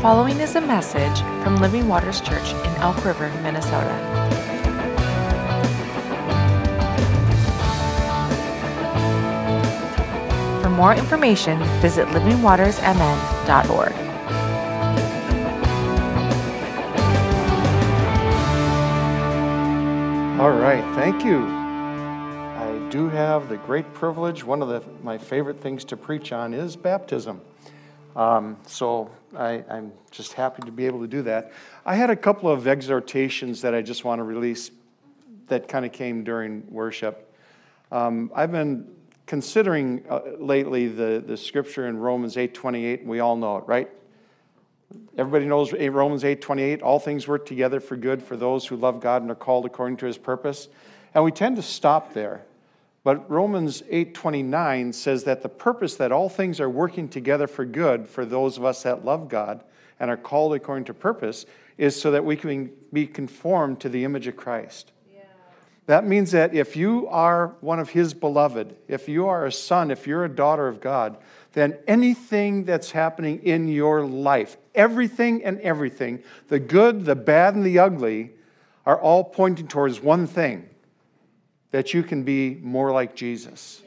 following is a message from Living Waters Church in Elk River, Minnesota. For more information, visit livingwatersmn.org. All right, thank you. I do have the great privilege, one of the, my favorite things to preach on is baptism. Um, so I, I'm just happy to be able to do that. I had a couple of exhortations that I just want to release that kind of came during worship. Um, I've been considering uh, lately the, the scripture in Romans 8:28. We all know it, right? Everybody knows Romans 8:28. All things work together for good for those who love God and are called according to His purpose. And we tend to stop there. But Romans 8:29 says that the purpose that all things are working together for good for those of us that love God and are called according to purpose is so that we can be conformed to the image of Christ. That means that if you are one of his beloved, if you are a son, if you're a daughter of God, then anything that's happening in your life, everything and everything, the good, the bad, and the ugly, are all pointing towards one thing that you can be more like Jesus.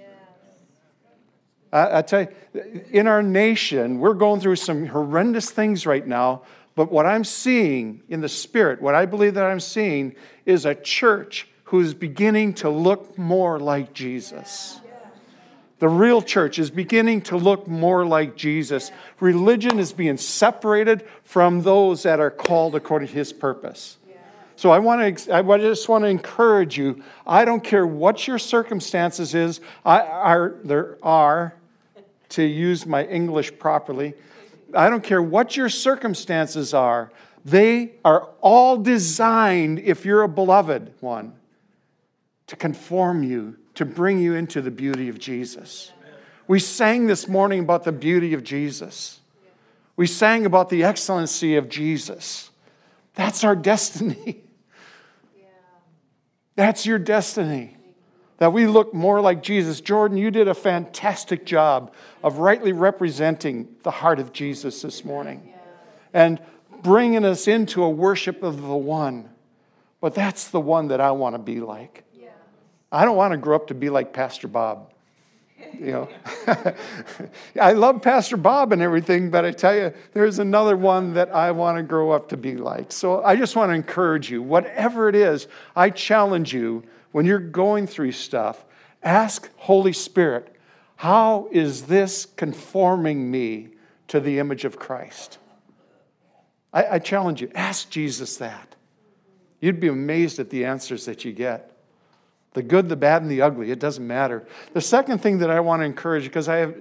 I, I tell you, in our nation, we're going through some horrendous things right now, but what I'm seeing in the spirit, what I believe that I'm seeing, is a church who's beginning to look more like Jesus. The real church is beginning to look more like Jesus. Religion is being separated from those that are called according to his purpose. So I want to I just want to encourage you. I don't care what your circumstances is. I are there are to use my English properly. I don't care what your circumstances are. They are all designed if you're a beloved one to conform you, to bring you into the beauty of Jesus. We sang this morning about the beauty of Jesus. We sang about the excellency of Jesus. That's our destiny. That's your destiny. That we look more like Jesus. Jordan, you did a fantastic job of rightly representing the heart of Jesus this morning and bringing us into a worship of the one. But that's the one that I want to be like. I don't want to grow up to be like Pastor Bob. You know, I love Pastor Bob and everything, but I tell you, there's another one that I want to grow up to be like. So I just want to encourage you, whatever it is, I challenge you when you're going through stuff, ask Holy Spirit, how is this conforming me to the image of Christ? I, I challenge you, ask Jesus that. You'd be amazed at the answers that you get the good, the bad, and the ugly. It doesn't matter. The second thing that I want to encourage, because I have,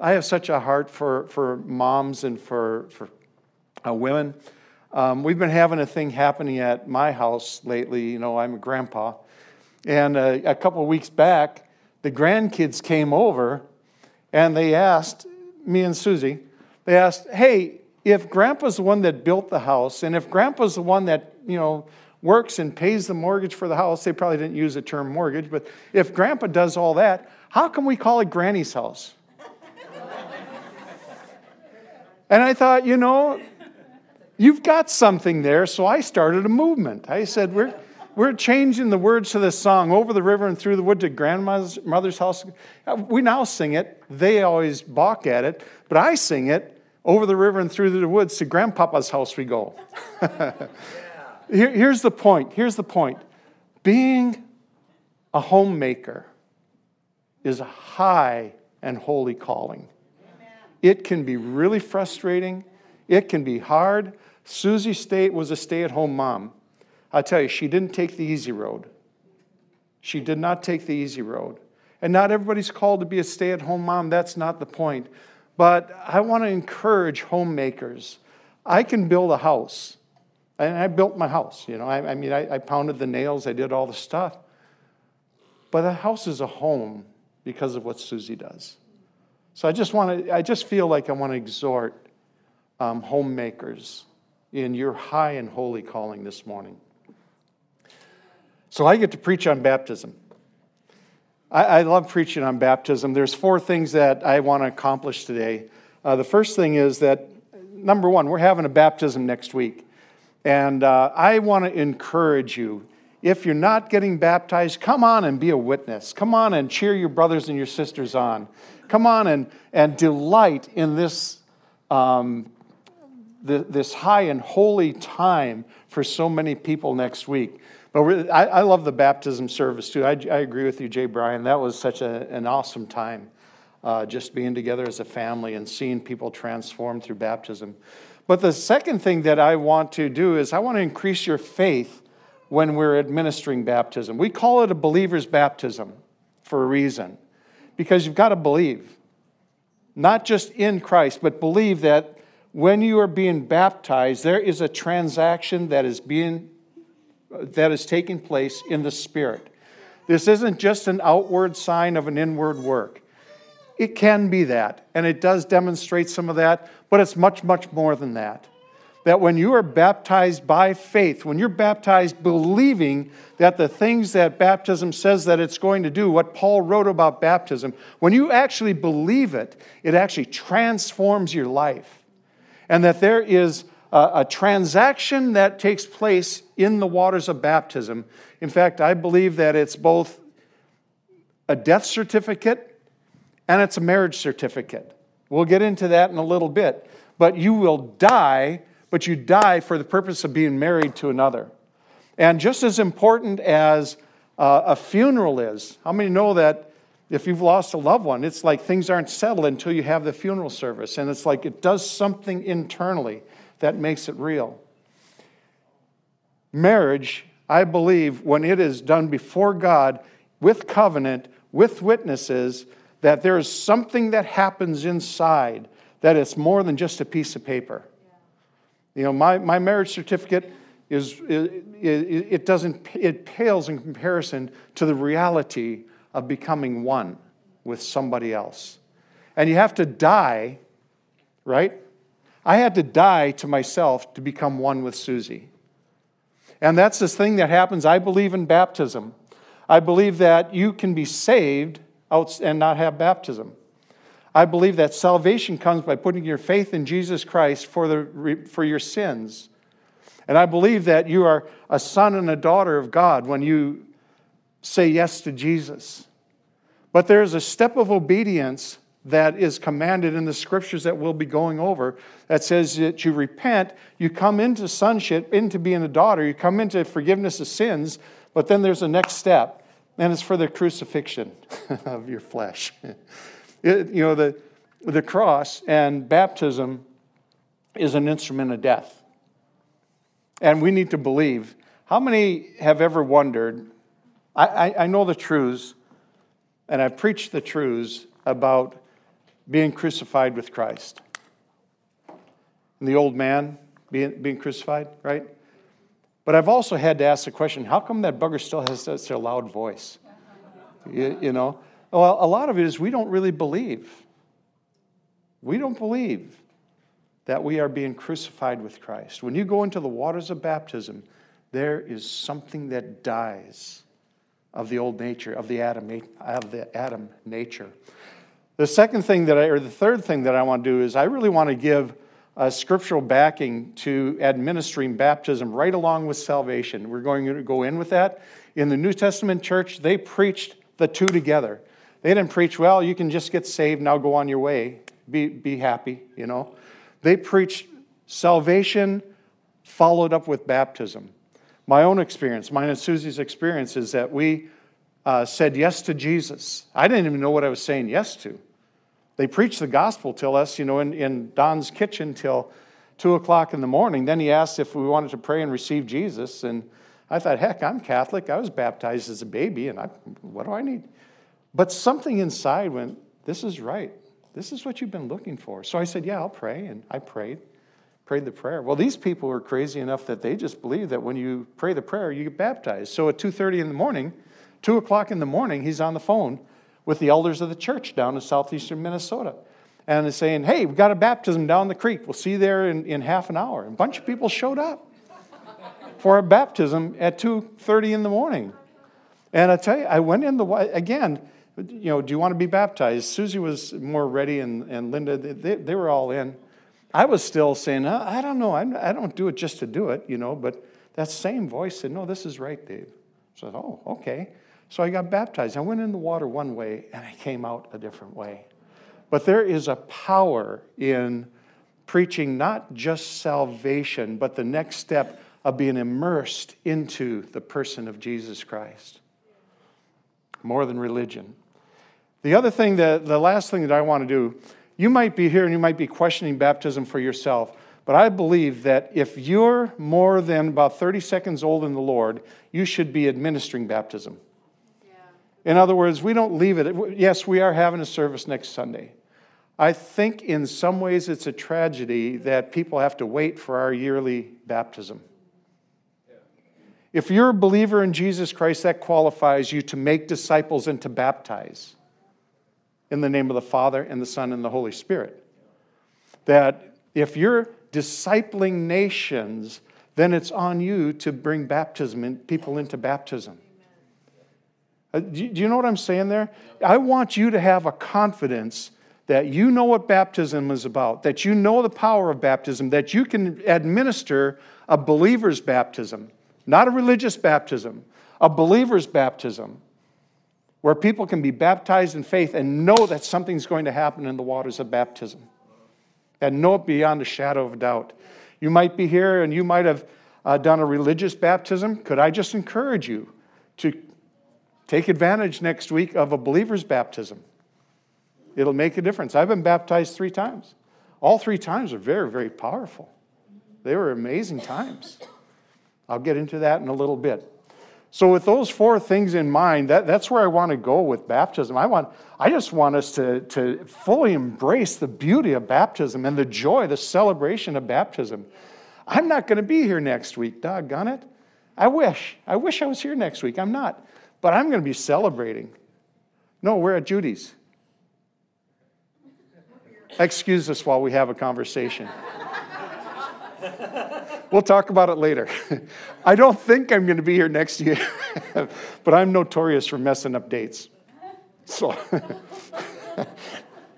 I have such a heart for, for moms and for, for uh, women. Um, we've been having a thing happening at my house lately. You know, I'm a grandpa. And uh, a couple of weeks back, the grandkids came over and they asked me and Susie, they asked, hey, if grandpa's the one that built the house and if grandpa's the one that, you know, works and pays the mortgage for the house, they probably didn't use the term mortgage, but if grandpa does all that, how can we call it granny's house? and I thought, you know, you've got something there, so I started a movement. I said, we're, we're changing the words to this song, Over the River and Through the Wood to Grandmother's mother's house. Uh, we now sing it. They always balk at it, but I sing it, Over the River and Through the Woods to Grandpapa's house we go. Here, here's the point. Here's the point. Being a homemaker is a high and holy calling. It can be really frustrating. It can be hard. Susie State was a stay at home mom. I tell you, she didn't take the easy road. She did not take the easy road. And not everybody's called to be a stay at home mom. That's not the point. But I want to encourage homemakers. I can build a house. And I built my house, you know. I, I mean, I, I pounded the nails, I did all the stuff. But a house is a home because of what Susie does. So I just want to, I just feel like I want to exhort um, homemakers in your high and holy calling this morning. So I get to preach on baptism. I, I love preaching on baptism. There's four things that I want to accomplish today. Uh, the first thing is that number one, we're having a baptism next week. And uh, I want to encourage you if you're not getting baptized, come on and be a witness. Come on and cheer your brothers and your sisters on. Come on and, and delight in this, um, this high and holy time for so many people next week. But really, I, I, love the baptism service too. I, I, agree with you, Jay Bryan. That was such a, an awesome time, uh, just being together as a family and seeing people transform through baptism. But the second thing that I want to do is I want to increase your faith when we're administering baptism. We call it a believer's baptism for a reason, because you've got to believe, not just in Christ, but believe that when you are being baptized, there is a transaction that is being that is taking place in the Spirit. This isn't just an outward sign of an inward work. It can be that, and it does demonstrate some of that, but it's much, much more than that that when you are baptized by faith, when you're baptized believing that the things that baptism says that it's going to do, what Paul wrote about baptism, when you actually believe it, it actually transforms your life. And that there is a, a transaction that takes place in the waters of baptism. In fact, I believe that it's both a death certificate and it's a marriage certificate. We'll get into that in a little bit. But you will die but you die for the purpose of being married to another. And just as important as uh, a funeral is, how many know that if you've lost a loved one, it's like things aren't settled until you have the funeral service. And it's like it does something internally that makes it real. Marriage, I believe, when it is done before God with covenant, with witnesses, that there is something that happens inside that it's more than just a piece of paper. You know, my, my marriage certificate is, it, it doesn't, it pales in comparison to the reality of becoming one with somebody else. And you have to die, right? I had to die to myself to become one with Susie. And that's this thing that happens. I believe in baptism. I believe that you can be saved and not have baptism. I believe that salvation comes by putting your faith in Jesus Christ for, the, for your sins. And I believe that you are a son and a daughter of God when you say yes to Jesus. But there's a step of obedience that is commanded in the scriptures that we'll be going over that says that you repent, you come into sonship, into being a daughter, you come into forgiveness of sins, but then there's a next step, and it's for the crucifixion of your flesh. It, you know, the, the cross and baptism is an instrument of death. And we need to believe. How many have ever wondered? I, I, I know the truths, and I've preached the truths about being crucified with Christ. And the old man being, being crucified, right? But I've also had to ask the question how come that bugger still has such a loud voice? You, you know? Well, a lot of it is we don't really believe. We don't believe that we are being crucified with Christ. When you go into the waters of baptism, there is something that dies of the old nature, of the Adam, of the Adam nature. The second thing that I, or the third thing that I want to do is I really want to give a scriptural backing to administering baptism right along with salvation. We're going to go in with that. In the New Testament church, they preached the two together. They didn't preach, well, you can just get saved, now go on your way. Be, be happy, you know. They preached salvation followed up with baptism. My own experience, mine and Susie's experience, is that we uh, said yes to Jesus. I didn't even know what I was saying yes to. They preached the gospel till us, you know, in, in Don's kitchen till two o'clock in the morning. Then he asked if we wanted to pray and receive Jesus. And I thought, heck, I'm Catholic. I was baptized as a baby, and I, what do I need? But something inside went, This is right. This is what you've been looking for. So I said, Yeah, I'll pray. And I prayed, prayed the prayer. Well, these people were crazy enough that they just believe that when you pray the prayer, you get baptized. So at 2.30 in the morning, 2 o'clock in the morning, he's on the phone with the elders of the church down in southeastern Minnesota. And is saying, Hey, we've got a baptism down the creek. We'll see you there in, in half an hour. And a bunch of people showed up for a baptism at 2.30 in the morning. And I tell you, I went in the, again, you know, do you want to be baptized? Susie was more ready, and, and Linda, they, they were all in. I was still saying, uh, I don't know, I'm, I don't do it just to do it, you know, but that same voice said, No, this is right, Dave. So I said, Oh, okay. So I got baptized. I went in the water one way and I came out a different way. But there is a power in preaching not just salvation, but the next step of being immersed into the person of Jesus Christ. More than religion. The other thing, that, the last thing that I want to do, you might be here and you might be questioning baptism for yourself, but I believe that if you're more than about 30 seconds old in the Lord, you should be administering baptism. In other words, we don't leave it. Yes, we are having a service next Sunday. I think in some ways it's a tragedy that people have to wait for our yearly baptism. If you're a believer in Jesus Christ, that qualifies you to make disciples and to baptize in the name of the Father and the Son and the Holy Spirit. That if you're discipling nations, then it's on you to bring baptism and people into baptism. Uh, do you know what I'm saying there? I want you to have a confidence that you know what baptism is about, that you know the power of baptism, that you can administer a believer's baptism, not a religious baptism, a believer's baptism, where people can be baptized in faith and know that something's going to happen in the waters of baptism, and know it beyond a shadow of doubt. You might be here and you might have uh, done a religious baptism. Could I just encourage you to take advantage next week of a believer's baptism? It'll make a difference. I've been baptized three times. All three times are very, very powerful. They were amazing times. I'll get into that in a little bit. So, with those four things in mind, that, that's where I want to go with baptism. I, want, I just want us to, to fully embrace the beauty of baptism and the joy, the celebration of baptism. I'm not going to be here next week, doggone it. I wish. I wish I was here next week. I'm not. But I'm going to be celebrating. No, we're at Judy's. Excuse us while we have a conversation. we'll talk about it later. I don't think I'm going to be here next year, but I'm notorious for messing up dates. So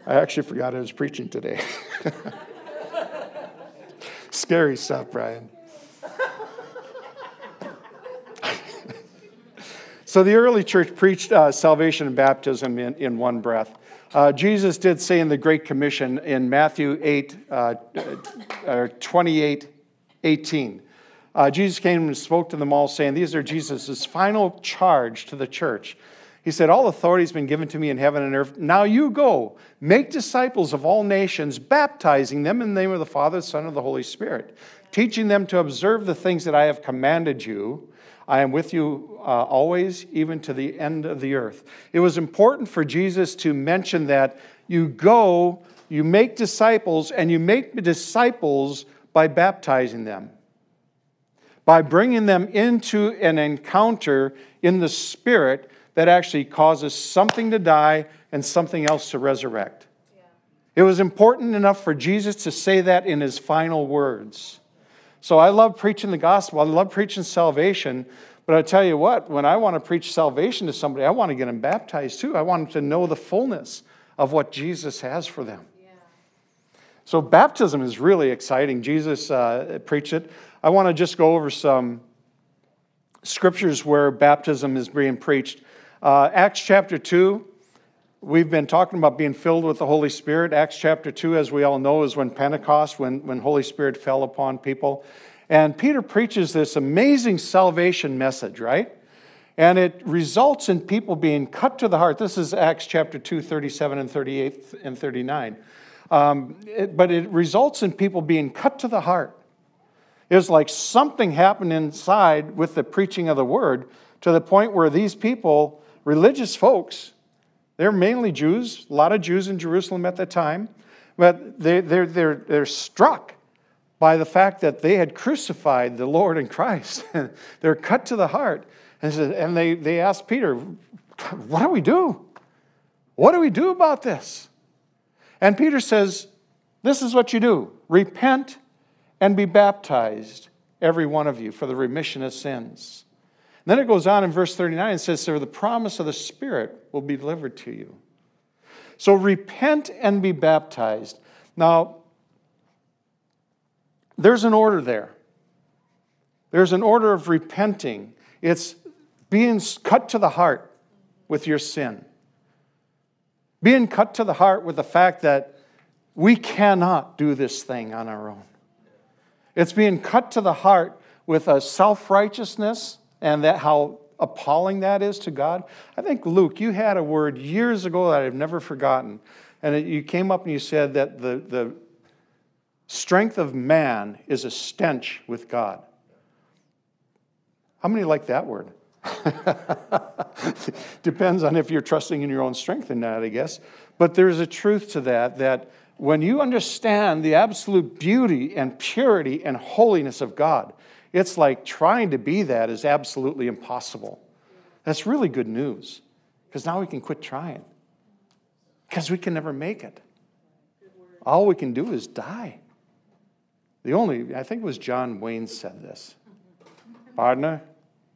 I actually forgot I was preaching today. Scary stuff, Brian. So the early church preached uh, salvation and baptism in, in one breath. Uh, Jesus did say in the Great Commission in Matthew 8, uh, uh, 28, 18, uh, Jesus came and spoke to them all, saying, These are Jesus' final charge to the church. He said, All authority has been given to me in heaven and earth. Now you go, make disciples of all nations, baptizing them in the name of the Father, the Son, and the Holy Spirit, teaching them to observe the things that I have commanded you. I am with you uh, always, even to the end of the earth. It was important for Jesus to mention that you go, you make disciples, and you make disciples by baptizing them, by bringing them into an encounter in the Spirit that actually causes something to die and something else to resurrect. Yeah. It was important enough for Jesus to say that in his final words. So I love preaching the gospel. I love preaching salvation. But I tell you what, when I want to preach salvation to somebody, I want to get them baptized too. I want them to know the fullness of what Jesus has for them. Yeah. So baptism is really exciting. Jesus uh, preached it. I want to just go over some scriptures where baptism is being preached. Uh, Acts chapter 2, We've been talking about being filled with the Holy Spirit. Acts chapter 2, as we all know, is when Pentecost, when, when Holy Spirit fell upon people. And Peter preaches this amazing salvation message, right? And it results in people being cut to the heart. This is Acts chapter 2, 37 and 38 and 39. Um, it, but it results in people being cut to the heart. It's like something happened inside with the preaching of the word to the point where these people, religious folks, they're mainly Jews, a lot of Jews in Jerusalem at the time, but they, they're, they're, they're struck by the fact that they had crucified the Lord in Christ. they're cut to the heart. And they, they asked Peter, What do we do? What do we do about this? And Peter says, This is what you do repent and be baptized, every one of you, for the remission of sins then it goes on in verse 39 and says, So the promise of the Spirit will be delivered to you. So repent and be baptized. Now, there's an order there. There's an order of repenting. It's being cut to the heart with your sin. Being cut to the heart with the fact that we cannot do this thing on our own. It's being cut to the heart with a self righteousness and that how appalling that is to God. I think, Luke, you had a word years ago that I've never forgotten. And you came up and you said that the, the strength of man is a stench with God. How many like that word? Depends on if you're trusting in your own strength or not, I guess. But there's a truth to that, that when you understand the absolute beauty and purity and holiness of God, it's like trying to be that is absolutely impossible. That's really good news because now we can quit trying because we can never make it. All we can do is die. The only, I think it was John Wayne said this. Partner,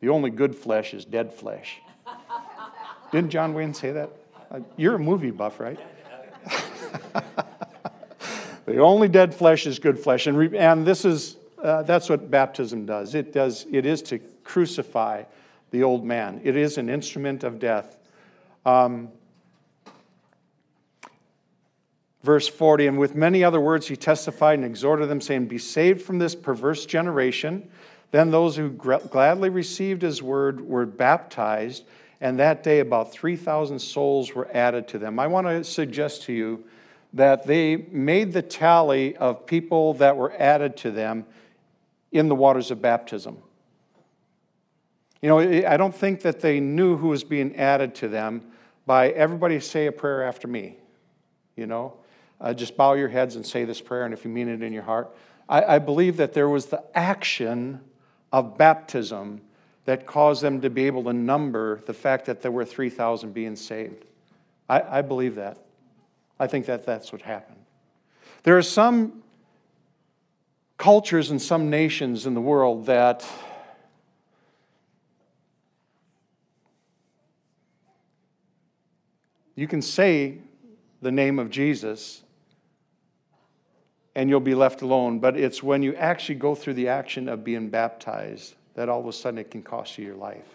the only good flesh is dead flesh. Didn't John Wayne say that? Uh, you're a movie buff, right? the only dead flesh is good flesh. And, re- and this is uh, that's what baptism does. It does. It is to crucify the old man. It is an instrument of death. Um, verse 40 and with many other words he testified and exhorted them saying be saved from this perverse generation then those who gladly received his word were baptized and that day about 3000 souls were added to them i want to suggest to you that they made the tally of people that were added to them in the waters of baptism. You know, I don't think that they knew who was being added to them by everybody say a prayer after me. You know, uh, just bow your heads and say this prayer, and if you mean it in your heart. I, I believe that there was the action of baptism that caused them to be able to number the fact that there were 3,000 being saved. I, I believe that. I think that that's what happened. There are some cultures and some nations in the world that you can say the name of Jesus and you'll be left alone, but it's when you actually go through the action of being baptized that all of a sudden it can cost you your life.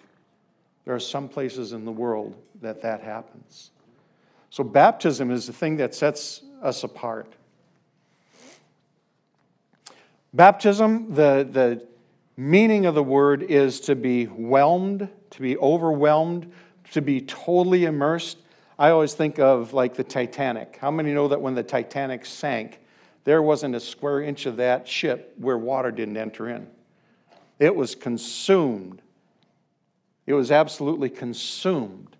There are some places in the world that that happens. So, baptism is the thing that sets us apart. Baptism, the, the meaning of the word is to be whelmed, to be overwhelmed, to be totally immersed. I always think of like the Titanic. How many know that when the Titanic sank, there wasn't a square inch of that ship where water didn't enter in? It was consumed. It was absolutely consumed.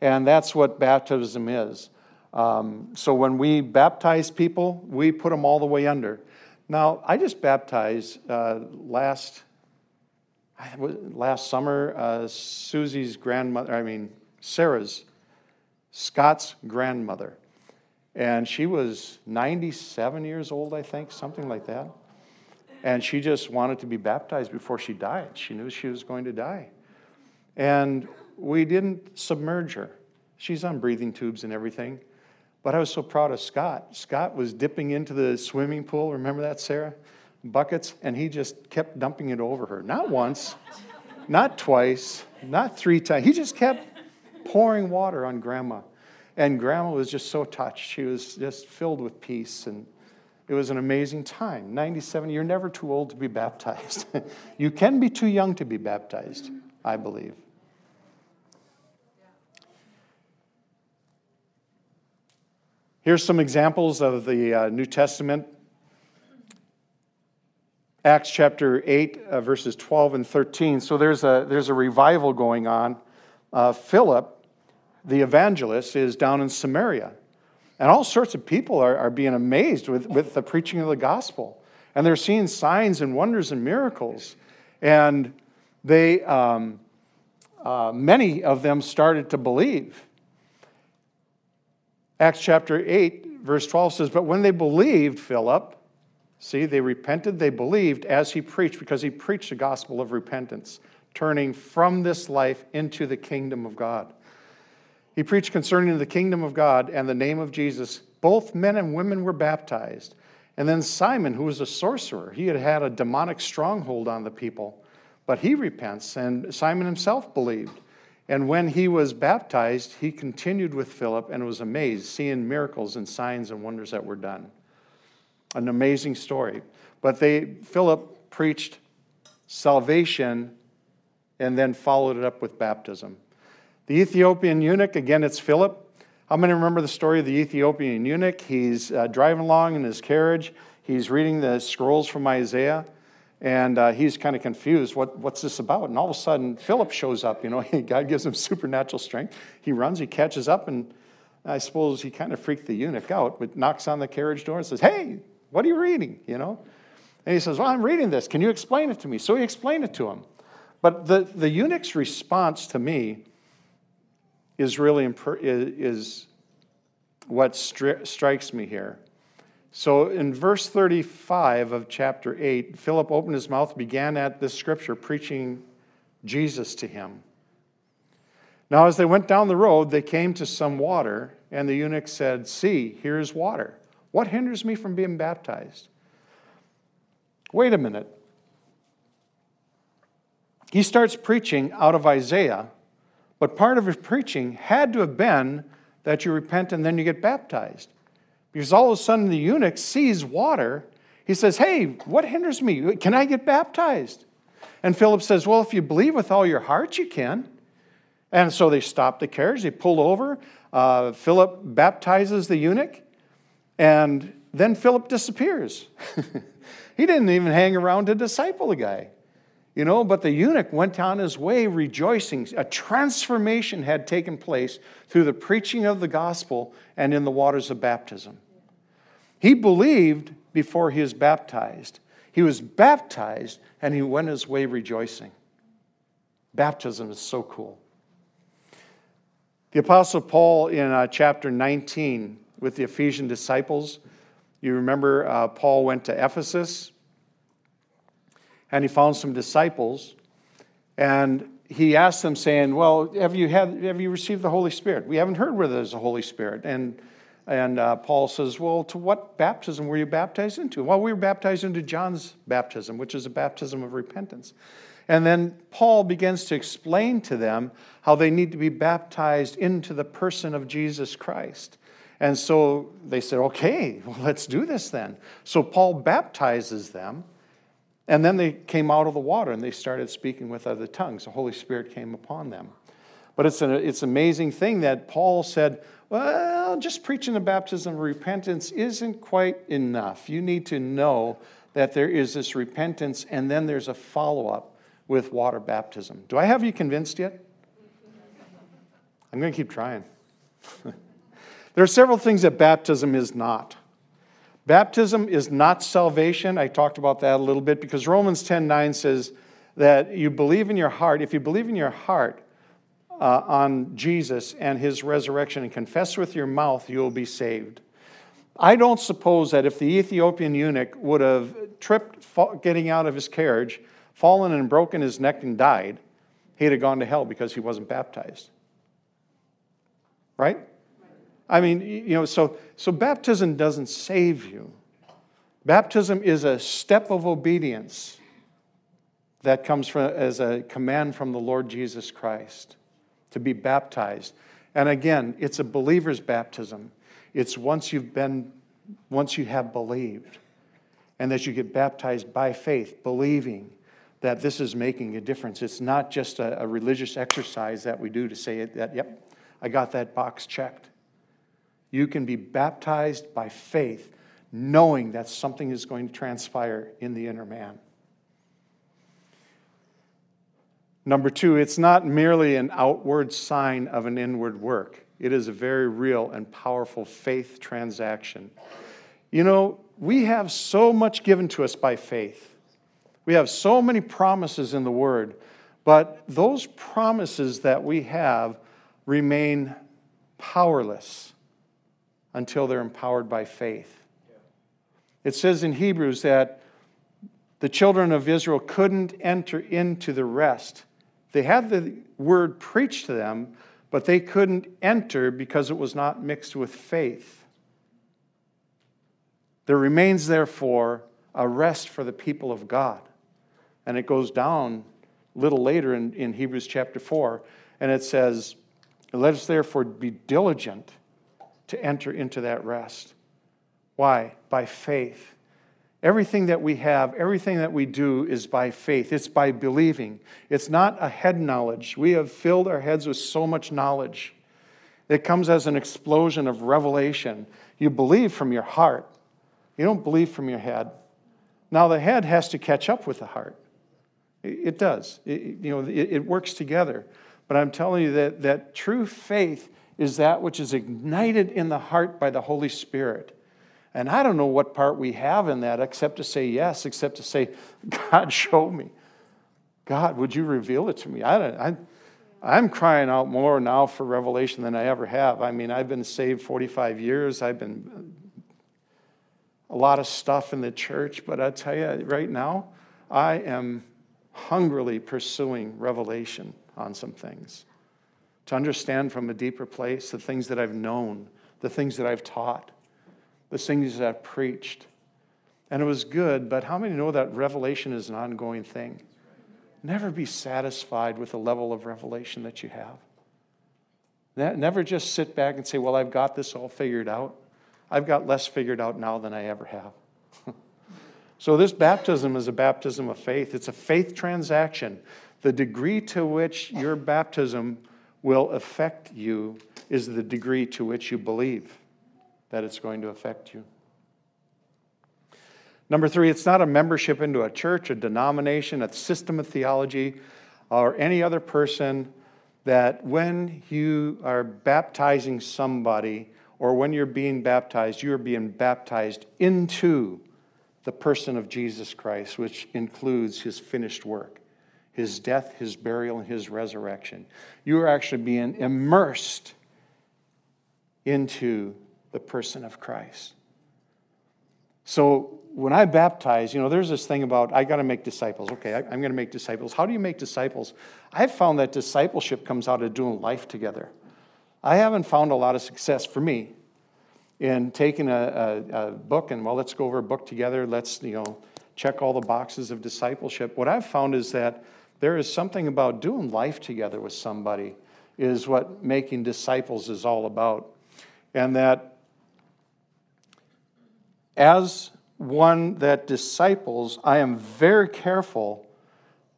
And that's what baptism is. Um, so when we baptize people, we put them all the way under. Now, I just baptized uh, last last summer uh, Susie's grandmother, I mean, Sarah's, Scott's grandmother. And she was 97 years old, I think, something like that. And she just wanted to be baptized before she died. She knew she was going to die. And we didn't submerge her. She's on breathing tubes and everything. But I was so proud of Scott. Scott was dipping into the swimming pool. Remember that, Sarah? Buckets, and he just kept dumping it over her. Not once, not twice, not three times. He just kept pouring water on grandma. And grandma was just so touched. She was just filled with peace. And it was an amazing time. 97, you're never too old to be baptized. you can be too young to be baptized, I believe. Here's some examples of the uh, New Testament. Acts chapter 8, uh, verses 12 and 13. So there's a, there's a revival going on. Uh, Philip, the evangelist, is down in Samaria. And all sorts of people are, are being amazed with, with the preaching of the gospel. And they're seeing signs and wonders and miracles. And they, um, uh, many of them started to believe. Acts chapter 8, verse 12 says, But when they believed Philip, see, they repented, they believed as he preached, because he preached the gospel of repentance, turning from this life into the kingdom of God. He preached concerning the kingdom of God and the name of Jesus. Both men and women were baptized. And then Simon, who was a sorcerer, he had had a demonic stronghold on the people, but he repents, and Simon himself believed. And when he was baptized, he continued with Philip and was amazed, seeing miracles and signs and wonders that were done. An amazing story. But they, Philip preached salvation and then followed it up with baptism. The Ethiopian eunuch, again, it's Philip. How many remember the story of the Ethiopian eunuch? He's uh, driving along in his carriage, he's reading the scrolls from Isaiah, and uh, he's kind of confused. What, what's this about? And all of a sudden, Philip shows up. You know, God gives him supernatural strength. He runs, he catches up, and I suppose he kind of freaked the eunuch out, but knocks on the carriage door and says, Hey, what are you reading? You know? And he says, Well, I'm reading this. Can you explain it to me? So he explained it to him. But the, the eunuch's response to me is really is what stri- strikes me here. So in verse 35 of chapter 8, Philip opened his mouth, began at this scripture, preaching Jesus to him. Now, as they went down the road, they came to some water, and the eunuch said, See, here is water. What hinders me from being baptized? Wait a minute. He starts preaching out of Isaiah, but part of his preaching had to have been that you repent and then you get baptized. Because all of a sudden the eunuch sees water. He says, Hey, what hinders me? Can I get baptized? And Philip says, Well, if you believe with all your heart, you can. And so they stop the carriage, they pull over. Uh, Philip baptizes the eunuch, and then Philip disappears. he didn't even hang around to disciple the guy. You know, but the eunuch went on his way rejoicing. A transformation had taken place through the preaching of the gospel and in the waters of baptism. He believed before he was baptized. He was baptized and he went his way rejoicing. Baptism is so cool. The Apostle Paul in uh, chapter 19 with the Ephesian disciples, you remember uh, Paul went to Ephesus and he found some disciples and he asked them saying well have you had have you received the holy spirit? We haven't heard whether there's a holy spirit. And and uh, paul says well to what baptism were you baptized into? Well we were baptized into john's baptism which is a baptism of repentance. And then paul begins to explain to them how they need to be baptized into the person of jesus christ. And so they said okay well let's do this then. So paul baptizes them and then they came out of the water and they started speaking with other tongues. The Holy Spirit came upon them. But it's an it's amazing thing that Paul said, well, just preaching the baptism of repentance isn't quite enough. You need to know that there is this repentance and then there's a follow up with water baptism. Do I have you convinced yet? I'm going to keep trying. there are several things that baptism is not. Baptism is not salvation. I talked about that a little bit because Romans 10 9 says that you believe in your heart, if you believe in your heart uh, on Jesus and his resurrection and confess with your mouth, you will be saved. I don't suppose that if the Ethiopian eunuch would have tripped getting out of his carriage, fallen and broken his neck and died, he'd have gone to hell because he wasn't baptized. Right? I mean, you know, so, so baptism doesn't save you. Baptism is a step of obedience that comes from, as a command from the Lord Jesus Christ to be baptized. And again, it's a believer's baptism. It's once you've been, once you have believed, and that you get baptized by faith, believing that this is making a difference. It's not just a, a religious exercise that we do to say that, yep, I got that box checked. You can be baptized by faith, knowing that something is going to transpire in the inner man. Number two, it's not merely an outward sign of an inward work. It is a very real and powerful faith transaction. You know, we have so much given to us by faith. We have so many promises in the Word, but those promises that we have remain powerless until they're empowered by faith. It says in Hebrews that the children of Israel couldn't enter into the rest. They had the word preached to them, but they couldn't enter because it was not mixed with faith. There remains, therefore, a rest for the people of God. And it goes down a little later in, in Hebrews chapter 4, and it says, Let us therefore be diligent to enter into that rest. Why? By faith. Everything that we have, everything that we do is by faith. It's by believing. It's not a head knowledge. We have filled our heads with so much knowledge. It comes as an explosion of revelation. You believe from your heart, you don't believe from your head. Now, the head has to catch up with the heart. It does. It, you know, it, it works together. But I'm telling you that, that true faith is that which is ignited in the heart by the Holy Spirit. And I don't know what part we have in that except to say yes, except to say, God, show me. God, would you reveal it to me? I don't, I, I'm crying out more now for revelation than I ever have. I mean, I've been saved 45 years. I've been a lot of stuff in the church, but I tell you right now, I am hungrily pursuing revelation on some things. To understand from a deeper place the things that I've known, the things that I've taught the things that I've preached. And it was good, but how many know that revelation is an ongoing thing? Never be satisfied with the level of revelation that you have. Never just sit back and say, Well, I've got this all figured out. I've got less figured out now than I ever have. so, this baptism is a baptism of faith. It's a faith transaction. The degree to which your baptism will affect you is the degree to which you believe that it's going to affect you. Number three, it's not a membership into a church, a denomination, a system of theology, or any other person that when you are baptizing somebody or when you're being baptized, you are being baptized into the person of Jesus Christ, which includes his finished work, his death, his burial, and his resurrection. You are actually being immersed into the person of Christ. So when I baptize, you know, there's this thing about I got to make disciples. Okay, I, am going to make disciples. How do you make disciples? I've found that discipleship comes out of doing life together. I haven't found a lot of success for me in taking a, a, a book and, well, let's go over a book together. Let's, you know, check all the boxes of discipleship. What I've found is that there is something about doing life together with somebody is what making disciples is all about. And that as one that disciples, I am very careful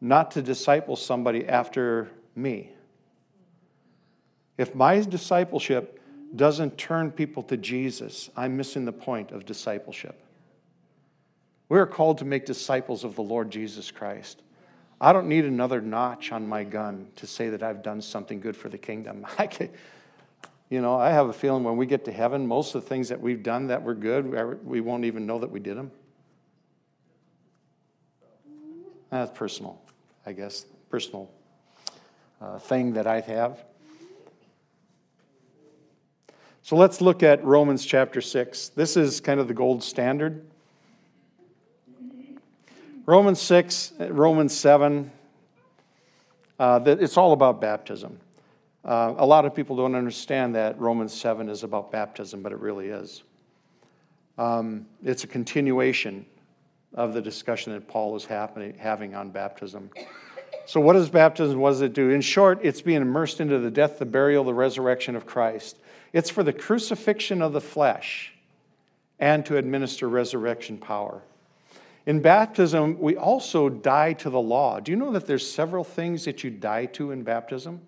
not to disciple somebody after me. If my discipleship doesn't turn people to Jesus, I'm missing the point of discipleship. We're called to make disciples of the Lord Jesus Christ. I don't need another notch on my gun to say that I've done something good for the kingdom. I can, you know, I have a feeling when we get to heaven, most of the things that we've done that were good, we won't even know that we did them. That's personal, I guess, personal uh, thing that I have. So let's look at Romans chapter 6. This is kind of the gold standard. Romans 6, Romans 7, uh, it's all about baptism. Uh, a lot of people don't understand that Romans 7 is about baptism, but it really is. Um, it's a continuation of the discussion that Paul is happening, having on baptism. So, what is baptism? What does it do? In short, it's being immersed into the death, the burial, the resurrection of Christ. It's for the crucifixion of the flesh and to administer resurrection power. In baptism, we also die to the law. Do you know that there's several things that you die to in baptism?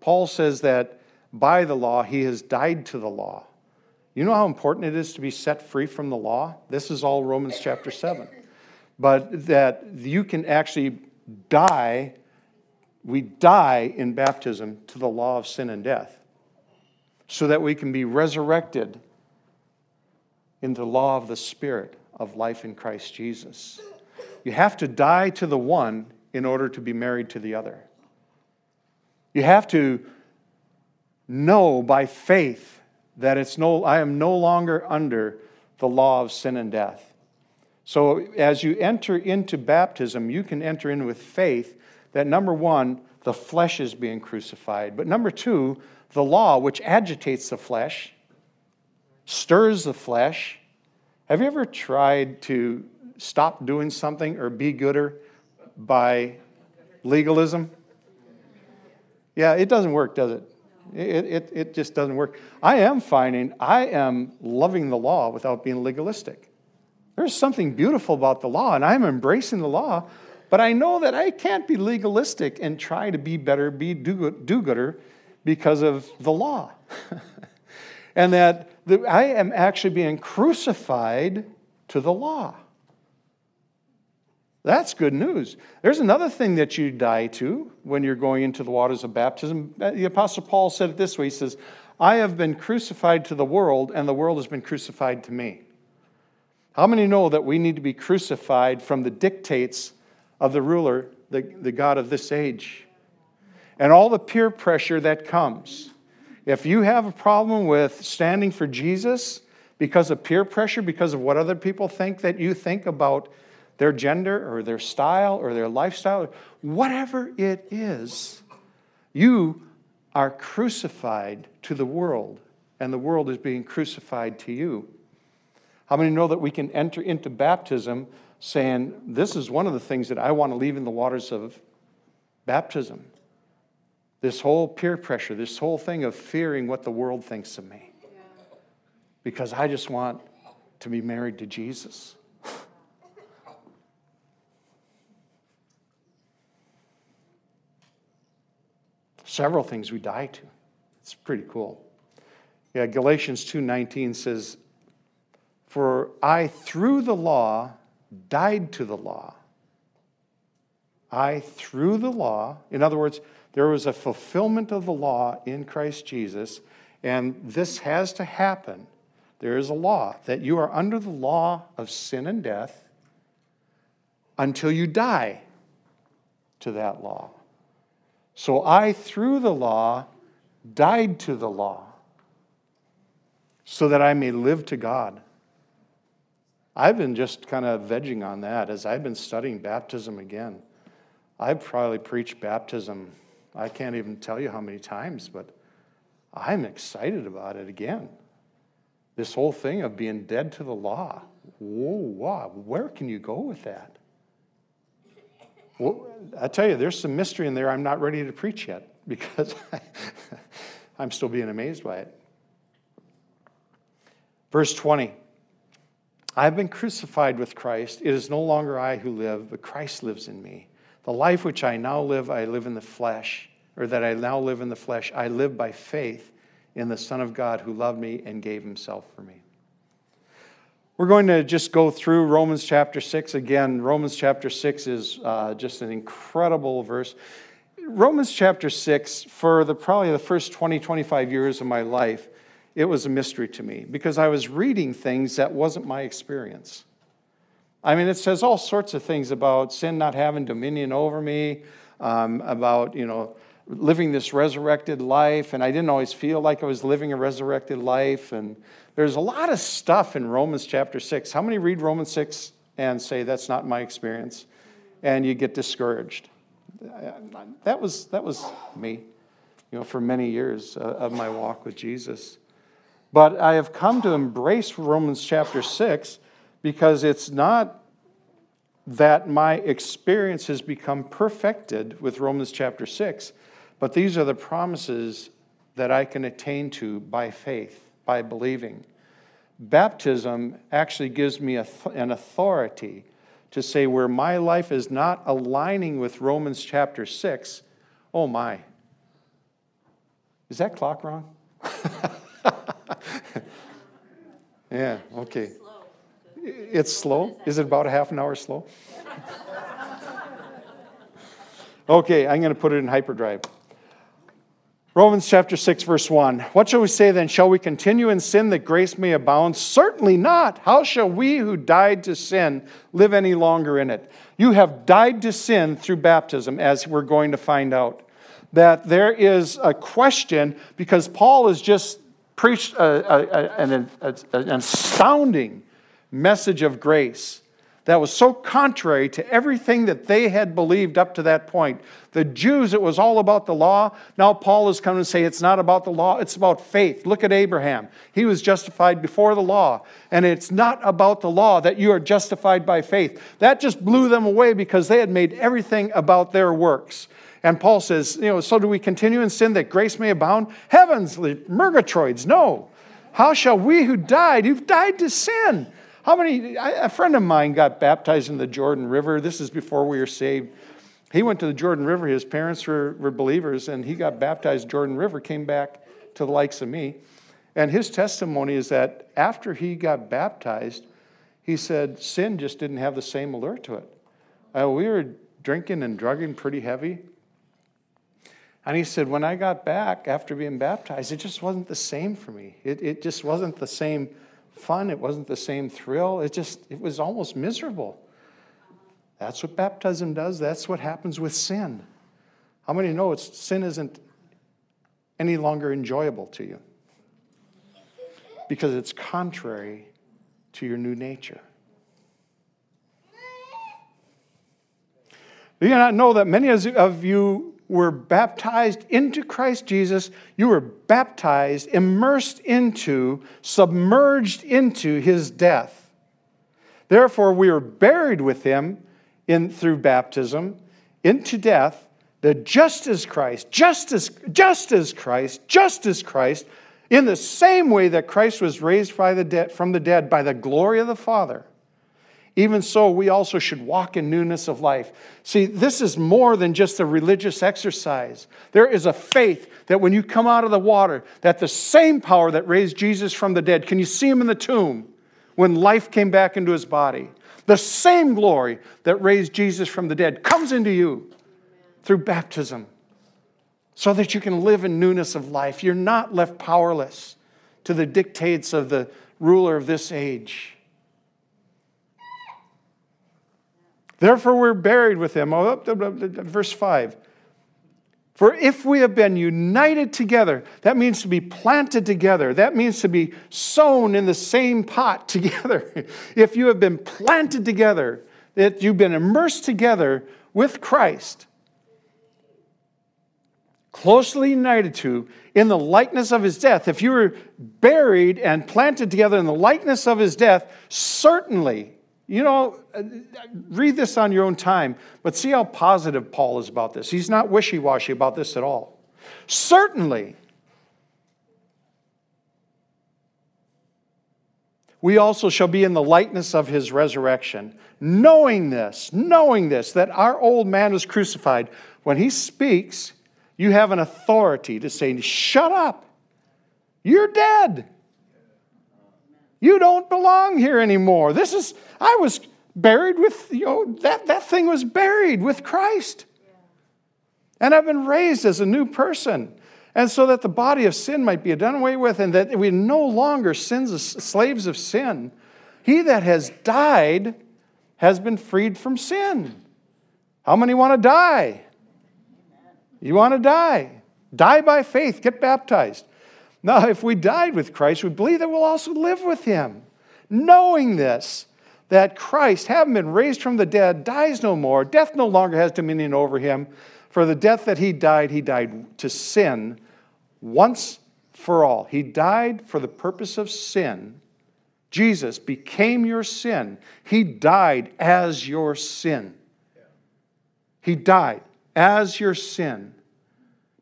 Paul says that by the law, he has died to the law. You know how important it is to be set free from the law? This is all Romans chapter 7. But that you can actually die, we die in baptism to the law of sin and death, so that we can be resurrected in the law of the Spirit of life in Christ Jesus. You have to die to the one in order to be married to the other. You have to know by faith that it's no, I am no longer under the law of sin and death. So as you enter into baptism, you can enter in with faith that number one, the flesh is being crucified. But number two, the law, which agitates the flesh, stirs the flesh, Have you ever tried to stop doing something or be gooder by legalism? Yeah, it doesn't work, does it? It, it, it just doesn't work. I am finding I am loving the law without being legalistic. There's something beautiful about the law, and I'm embracing the law, but I know that I can't be legalistic and try to be better, be do gooder because of the law. and that the, I am actually being crucified to the law. That's good news. There's another thing that you die to when you're going into the waters of baptism. Uh, the Apostle Paul said it this way He says, I have been crucified to the world, and the world has been crucified to me. How many know that we need to be crucified from the dictates of the ruler, the, the God of this age? And all the peer pressure that comes. If you have a problem with standing for Jesus because of peer pressure, because of what other people think that you think about their gender or their style or their lifestyle, whatever it is, you are crucified to the world, and the world is being crucified to you. How many know that we can enter into baptism saying, This is one of the things that I want to leave in the waters of baptism? This whole peer pressure, this whole thing of fearing what the world thinks of me. Because I just want to be married to Jesus. several things we die to. It's pretty cool. Yeah, Galatians 2:19 says, "For I through the law died to the law." I through the law, in other words, there was a fulfillment of the law in Christ Jesus, and this has to happen. There is a law that you are under the law of sin and death until you die to that law. So I, through the law, died to the law so that I may live to God. I've been just kind of vegging on that as I've been studying baptism again. I've probably preached baptism, I can't even tell you how many times, but I'm excited about it again. This whole thing of being dead to the law. Whoa, where can you go with that? Well, I tell you, there's some mystery in there I'm not ready to preach yet because I'm still being amazed by it. Verse 20 I have been crucified with Christ. It is no longer I who live, but Christ lives in me. The life which I now live, I live in the flesh, or that I now live in the flesh, I live by faith in the Son of God who loved me and gave himself for me. We're going to just go through Romans chapter 6 again. Romans chapter 6 is uh, just an incredible verse. Romans chapter 6, for the, probably the first 20, 25 years of my life, it was a mystery to me because I was reading things that wasn't my experience. I mean, it says all sorts of things about sin not having dominion over me, um, about, you know, living this resurrected life, and I didn't always feel like I was living a resurrected life, and there's a lot of stuff in Romans chapter 6. How many read Romans 6 and say, that's not my experience? And you get discouraged. That was, that was me, you know, for many years uh, of my walk with Jesus. But I have come to embrace Romans chapter 6 because it's not that my experience has become perfected with Romans chapter 6, but these are the promises that I can attain to by faith by believing. Baptism actually gives me an authority to say where my life is not aligning with Romans chapter 6. Oh my. Is that clock wrong? yeah, okay. It's slow. Is it about a half an hour slow? okay, I'm going to put it in hyperdrive. Romans chapter 6, verse 1. What shall we say then? Shall we continue in sin that grace may abound? Certainly not. How shall we who died to sin live any longer in it? You have died to sin through baptism, as we're going to find out. That there is a question, because Paul has just preached a, a, a, an, an astounding message of grace that was so contrary to everything that they had believed up to that point. The Jews, it was all about the law. Now Paul is coming to say it's not about the law, it's about faith. Look at Abraham. He was justified before the law. And it's not about the law that you are justified by faith. That just blew them away because they had made everything about their works. And Paul says, you know, so do we continue in sin that grace may abound? Heavens, murgatroyds, no. How shall we who died, who've died to sin, how many, a friend of mine got baptized in the Jordan River. This is before we were saved. He went to the Jordan River. His parents were, were believers, and he got baptized Jordan River, came back to the likes of me. And his testimony is that after he got baptized, he said sin just didn't have the same allure to it. Uh, we were drinking and drugging pretty heavy. And he said, when I got back after being baptized, it just wasn't the same for me. It, it just wasn't the same fun. It wasn't the same thrill. It just, it was almost miserable. That's what baptism does. That's what happens with sin. How many know it's, sin isn't any longer enjoyable to you? Because it's contrary to your new nature. Do you not know that many of you were baptized into Christ Jesus, you were baptized, immersed into, submerged into his death. Therefore, we were buried with him in, through baptism into death, that just as Christ, just as, just as Christ, just as Christ, in the same way that Christ was raised by the dead, from the dead by the glory of the Father, even so, we also should walk in newness of life. See, this is more than just a religious exercise. There is a faith that when you come out of the water, that the same power that raised Jesus from the dead, can you see him in the tomb when life came back into his body? The same glory that raised Jesus from the dead comes into you through baptism so that you can live in newness of life. You're not left powerless to the dictates of the ruler of this age. Therefore, we're buried with him. Oh, verse 5. For if we have been united together, that means to be planted together. That means to be sown in the same pot together. if you have been planted together, that you've been immersed together with Christ, closely united to in the likeness of his death, if you were buried and planted together in the likeness of his death, certainly you know, uh, read this on your own time, but see how positive Paul is about this. He's not wishy washy about this at all. Certainly, we also shall be in the likeness of his resurrection. Knowing this, knowing this, that our old man was crucified. When he speaks, you have an authority to say, Shut up, you're dead. You don't belong here anymore. This is, I was buried with, you know, that, that thing was buried with Christ. And I've been raised as a new person. And so that the body of sin might be done away with, and that we no longer sins, slaves of sin. He that has died has been freed from sin. How many want to die? You want to die? Die by faith, get baptized. Now, if we died with Christ, we believe that we'll also live with him. Knowing this, that Christ, having been raised from the dead, dies no more, death no longer has dominion over him. For the death that he died, he died to sin once for all. He died for the purpose of sin. Jesus became your sin. He died as your sin. He died as your sin.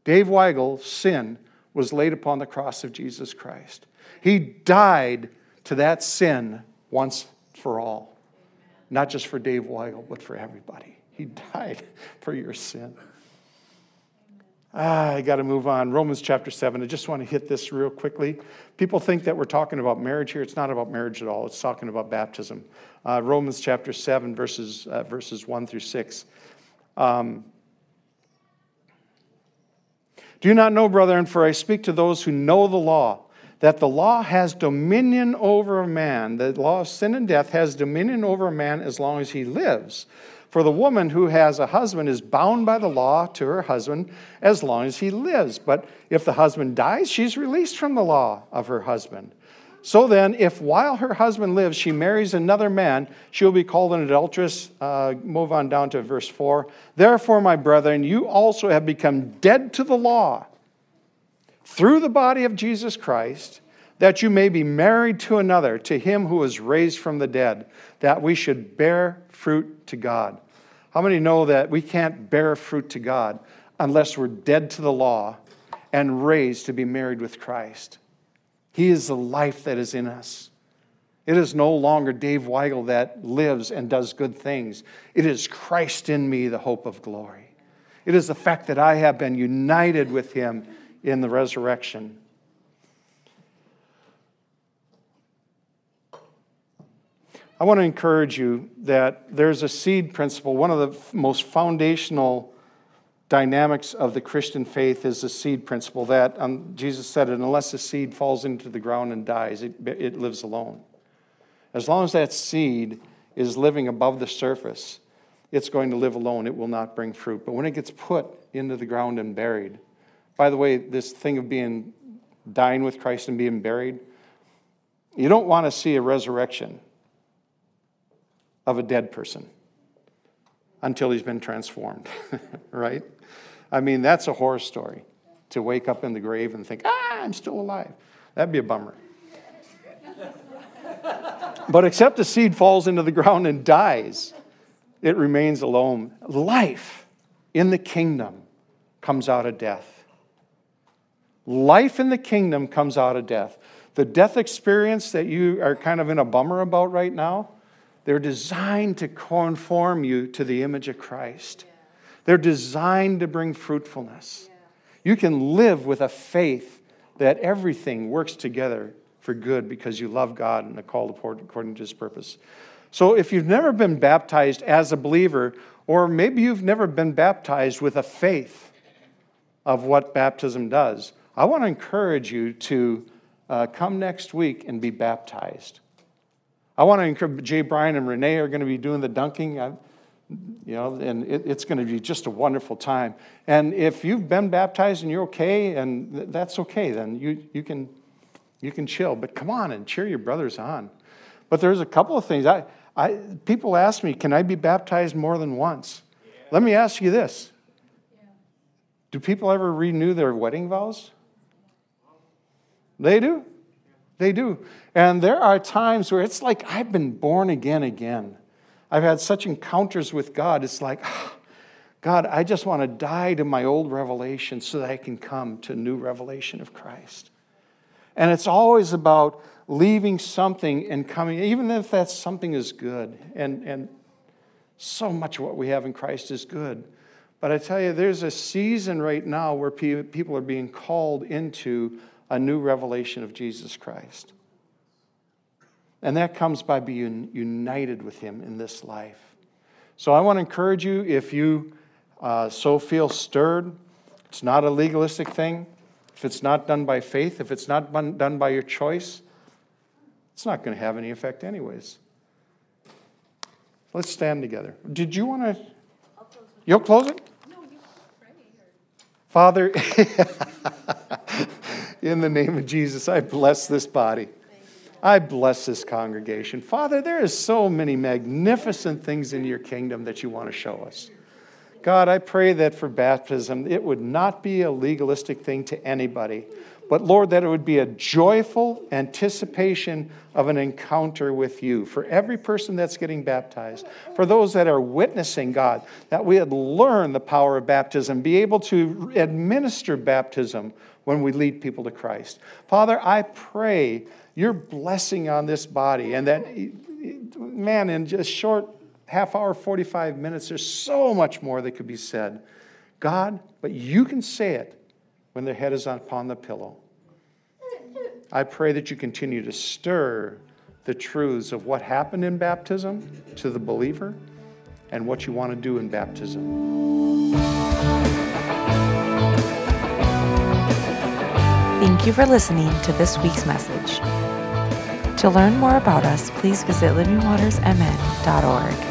Dave Weigel, sin was laid upon the cross of Jesus Christ. He died to that sin once for all. Not just for Dave Weigel, but for everybody. He died for your sin. Ah, I got to move on. Romans chapter 7. I just want to hit this real quickly. People think that we're talking about marriage here. It's not about marriage at all, it's talking about baptism. Uh, Romans chapter 7, verses, uh, verses 1 through 6. Um, do you not know, brethren, for I speak to those who know the law, that the law has dominion over a man. The law of sin and death has dominion over a man as long as he lives. For the woman who has a husband is bound by the law to her husband as long as he lives. But if the husband dies, she's released from the law of her husband. So then, if while her husband lives, she marries another man, she will be called an adulteress. Uh, move on down to verse 4. Therefore, my brethren, you also have become dead to the law through the body of Jesus Christ, that you may be married to another, to him who was raised from the dead, that we should bear fruit to God. How many know that we can't bear fruit to God unless we're dead to the law and raised to be married with Christ? He is the life that is in us. It is no longer Dave Weigel that lives and does good things. It is Christ in me, the hope of glory. It is the fact that I have been united with him in the resurrection. I want to encourage you that there's a seed principle. One of the most foundational dynamics of the Christian faith is the seed principle that um, Jesus said unless the seed falls into the ground and dies, it, it lives alone. As long as that seed is living above the surface, it's going to live alone. It will not bring fruit. But when it gets put into the ground and buried, by the way, this thing of being dying with Christ and being buried, you don't want to see a resurrection of a dead person until he's been transformed, right? I mean, that's a horror story to wake up in the grave and think, ah, I'm still alive. That'd be a bummer. but except the seed falls into the ground and dies, it remains alone. Life in the kingdom comes out of death. Life in the kingdom comes out of death. The death experience that you are kind of in a bummer about right now, they're designed to conform you to the image of Christ. They're designed to bring fruitfulness. You can live with a faith that everything works together for good because you love God and are called according to his purpose. So if you've never been baptized as a believer, or maybe you've never been baptized with a faith of what baptism does, I want to encourage you to uh, come next week and be baptized. I want to encourage Jay Bryan and Renee are going to be doing the dunking. I, you know, and it, it's going to be just a wonderful time. And if you've been baptized and you're okay, and th- that's okay, then you, you, can, you can chill. But come on and cheer your brothers on. But there's a couple of things. I, I, people ask me, can I be baptized more than once? Yeah. Let me ask you this yeah. Do people ever renew their wedding vows? They do. They do. And there are times where it's like I've been born again again. I've had such encounters with God. It's like, God, I just want to die to my old revelation so that I can come to new revelation of Christ. And it's always about leaving something and coming, even if that something is good. And, and so much of what we have in Christ is good. But I tell you, there's a season right now where people are being called into a new revelation of Jesus Christ. And that comes by being united with Him in this life. So I want to encourage you if you uh, so feel stirred, it's not a legalistic thing. If it's not done by faith, if it's not done by your choice, it's not going to have any effect, anyways. Let's stand together. Did you want to? You'll close it? No, you pray. Father, in the name of Jesus, I bless this body. I bless this congregation. Father, there is so many magnificent things in your kingdom that you want to show us. God, I pray that for baptism, it would not be a legalistic thing to anybody, but Lord, that it would be a joyful anticipation of an encounter with you for every person that's getting baptized, for those that are witnessing, God, that we would learn the power of baptism, be able to administer baptism when we lead people to Christ. Father, I pray your blessing on this body. And that, man, in just short half hour, 45 minutes, there's so much more that could be said. God, but you can say it when their head is upon the pillow. I pray that you continue to stir the truths of what happened in baptism to the believer and what you want to do in baptism. Thank you for listening to this week's message. To learn more about us, please visit livingwatersmn.org.